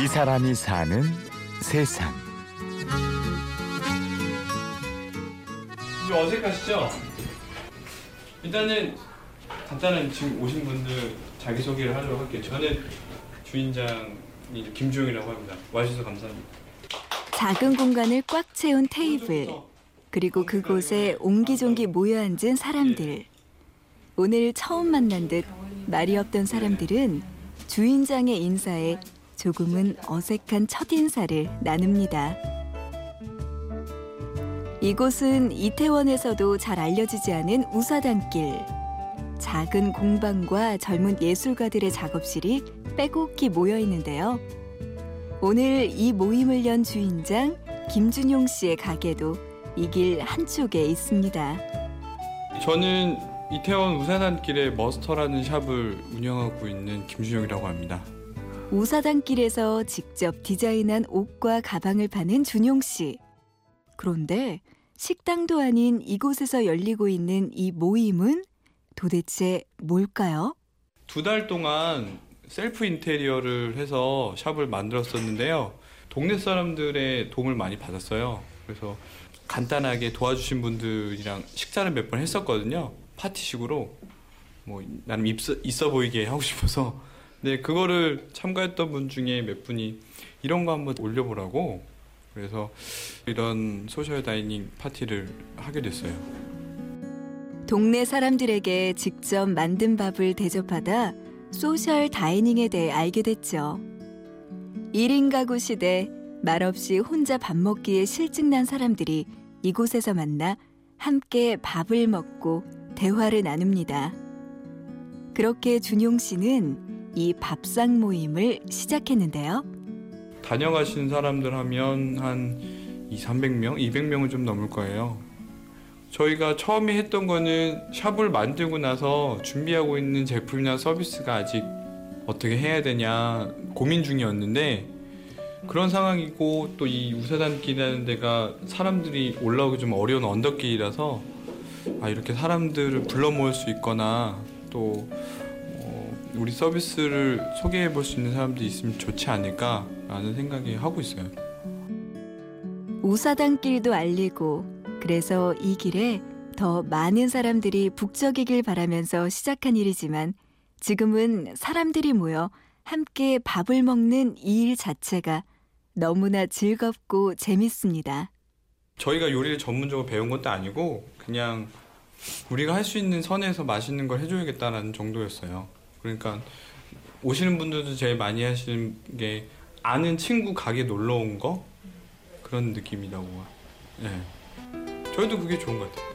이 사람이 사는 세상. 좀 어색하시죠? 일단은 간단한 지금 오신 분들 자기 소개를 하도록 할게요. 저는 주인장이 김주영이라고 합니다. 와주셔서 감사합니다. 작은 공간을 꽉 채운 테이블, 그리고 그곳에 옹기종기 모여 앉은 사람들. 오늘 처음 만난 듯 말이 없던 사람들은 주인장의 인사에 조금은 어색한 첫인사를 나눕니다. 이곳은 이태원에서도 잘 알려지지 않은 우사단길. 작은 공방과 젊은 예술가들의 작업실이 빼곡히 모여 있는데요. 오늘 이 모임을 연 주인장 김준용 씨의 가게도 이 길 한쪽에 있습니다. 저는 이태원 우산한길에 머스터라는 샵을 운영하고 있는 김준영이라고 합니다. 우사단길에서 직접 디자인한 옷과 가방을 파는 준용 씨. 그런데 식당도 아닌 이곳에서 열리고 있는 이 모임은 도대체 뭘까요? 두 달 동안 셀프 인테리어를 해서 샵을 만들었었는데요. 동네 사람들의 도움을 많이 받았어요. 그래서 간단하게 도와주신 분들이랑 식사를 몇 번 했었거든요. 파티식으로 뭐 나름 있어, 있어 보이게 하고 싶어서. 네 그거를 참가했던 분 중에 몇 분이 이런 거 한번 올려보라고 그래서 이런 social dining 파티를 하게 됐어요. 동네 사람들에게 직접 만든 밥을 대접하다 social dining에 대해 알게 됐죠. 1인 가구 시대 말없이 혼자 밥 먹기에 실증난 사람들이 이곳에서 만나 함께 밥을 먹고 대화를 나눕니다. 그렇게 준용 씨는 이 밥상 모임을 시작했는데요. 다녀가신 사람들 하면 한 2, 300명, 200명은 좀 넘을 거예요. 저희가 처음에 했던 거는 샵을 만들고 나서 준비하고 있는 제품이나 서비스가 아직 어떻게 해야 되냐 고민 중이었는데 그런 상황이고 또 이 우사단길이라는 데가 사람들이 올라오기 좀 어려운 언덕길이라서 아 이렇게 사람들을 불러 모을 수 있거나 또 어, 우리 서비스를 소개해 볼 수 있는 사람들이 있으면 좋지 않을까라는 생각이 하고 있어요. 우사단길도 알리고 그래서 이 길에 더 많은 사람들이 북적이길 바라면서 시작한 일이지만 지금은 사람들이 모여 함께 밥을 먹는 이 일 자체가 너무나 즐겁고 재밌습니다. 저희가 요리를 전문적으로 배운 것도 아니고 그냥 우리가 할 수 있는 선에서 맛있는 걸 해줘야겠다라는 정도였어요. 그러니까 오시는 분들도 제일 많이 하시는 게 아는 친구 가게 놀러 온 거 그런 느낌이라고. 네. 저희도 그게 좋은 것 같아요.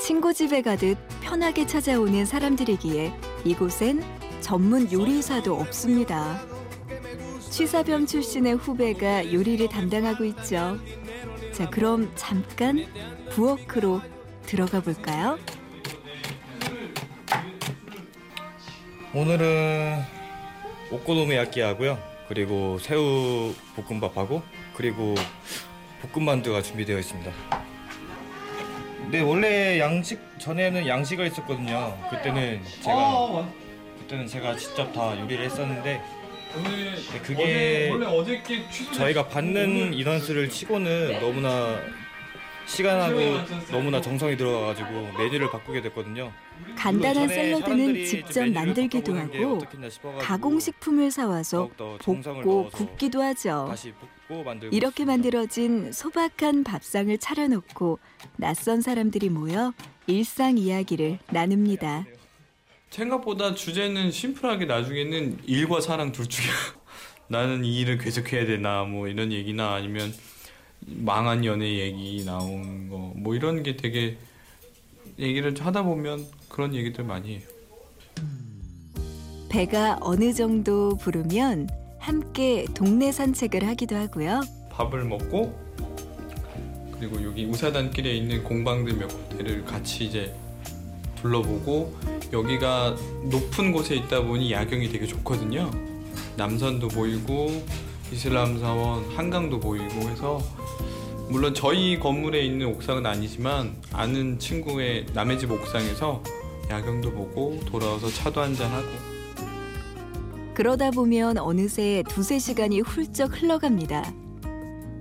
친구 집에 가듯 편하게 찾아오는 사람들이기에 이곳엔 전문 요리사도 없습니다. 취사병 출신의 후배가 요리를 담당하고 있죠. 자, 그럼 잠깐 부엌으로 들어가 볼까요? 오늘은 오코노미야끼 하고요. 그리고 새우 볶음밥하고 그리고 볶음만두가 준비되어 있습니다. 네, 원래 양식 전에는 양식을 했었거든요. 그때는 제가 그때는 제가 직접 다 요리를 했었는데 오늘 네, 그게 어제, 저희가 받는 인원수를 치고는 너무나 시간하고 너무나 정성이 들어가가지고 메뉴를 바꾸게 됐거든요. 간단한 전에 샐러드는 직접 만들기도 하고 가공식품을 사와서 볶고 굽기도 하죠. 이렇게. 만들어진 소박한 밥상을 차려놓고 낯선 사람들이 모여 일상 이야기를 나눕니다. 생각보다 주제는 심플하게 나중에는 일과 사랑 둘 중에 나는 이 일을 계속해야 되나 뭐 이런 얘기나 아니면 망한 연애 얘기 나온 거 뭐 이런 게 되게 얘기를 하다 보면 그런 얘기들 많이 해요. 배가 어느 정도 부르면 함께 동네 산책을 하기도 하고요. 밥을 먹고 그리고 여기 우사단길에 있는 공방들 몇 군데를 같이 이제 둘러보고 여기가 높은 곳에 있다 보니 야경이 되게 좋거든요. 남산도 보이고 이슬람 사원 한강도 보이고 해서 물론 저희 건물에 있는 옥상은 아니지만 아는 친구의 남의 집 옥상에서 야경도 보고 돌아와서 차도 한잔 하고 그러다 보면 어느새 두세 시간이 훌쩍 흘러갑니다.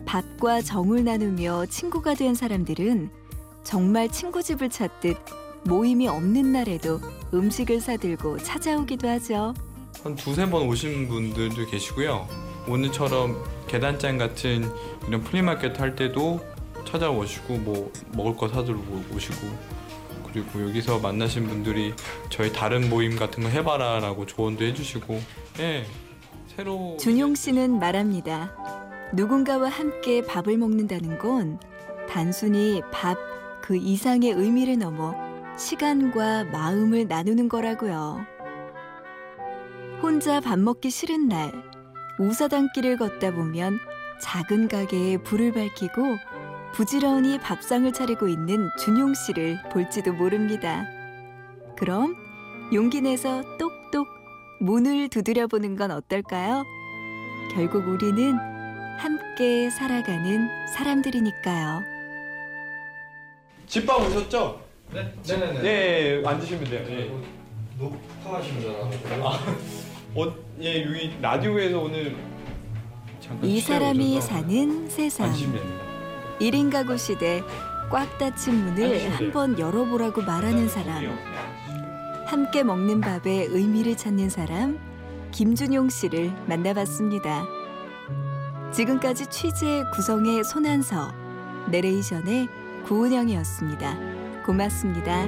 밥과 정을 나누며 친구가 된 사람들은 정말 친구 집을 찾듯 모임이 없는 날에도 음식을 사들고 찾아오기도 하죠. 한 두세 번 오신 분들도 계시고요. 오늘처럼 계단장 같은 이런 flea market 할 때도 찾아오시고 뭐 먹을 거 사들고 오시고 그리고 여기서 만나신 분들이 저희 다른 모임 같은 거 해봐라라고 조언도 해주시고 예 새로 준용 씨는 말합니다. 누군가와 함께 밥을 먹는다는 건 단순히 밥 그 이상의 의미를 넘어 시간과 마음을 나누는 거라고요. 혼자 밥 먹기 싫은 날 우사단길을 걷다 보면 작은 가게에 불을 밝히고 부지런히 밥상을 차리고 있는 준용 씨를 볼지도 모릅니다. 그럼 용기 내서 똑똑 문을 두드려 보는 건 어떨까요? 결국 우리는 함께 살아가는 사람들이니까요. 집밥 오셨죠? 네, 네네네. 네 앉으시면 돼요. 예. 녹화하시는 줄 알았어요. 어, 예 여기 라디오에서 오늘 잠깐 이 사람이 사는 세상. 앉으시면 됩니다. 1인 가구 시대 꽉 닫힌 문을. 한번 열어보라고 말하는 사람. 함께 먹는 밥의 의미를 찾는 사람 김준용 씨를 만나봤습니다. 지금까지 취재 구성의 손한서, 내레이션의 구은영이었습니다. 고맙습니다.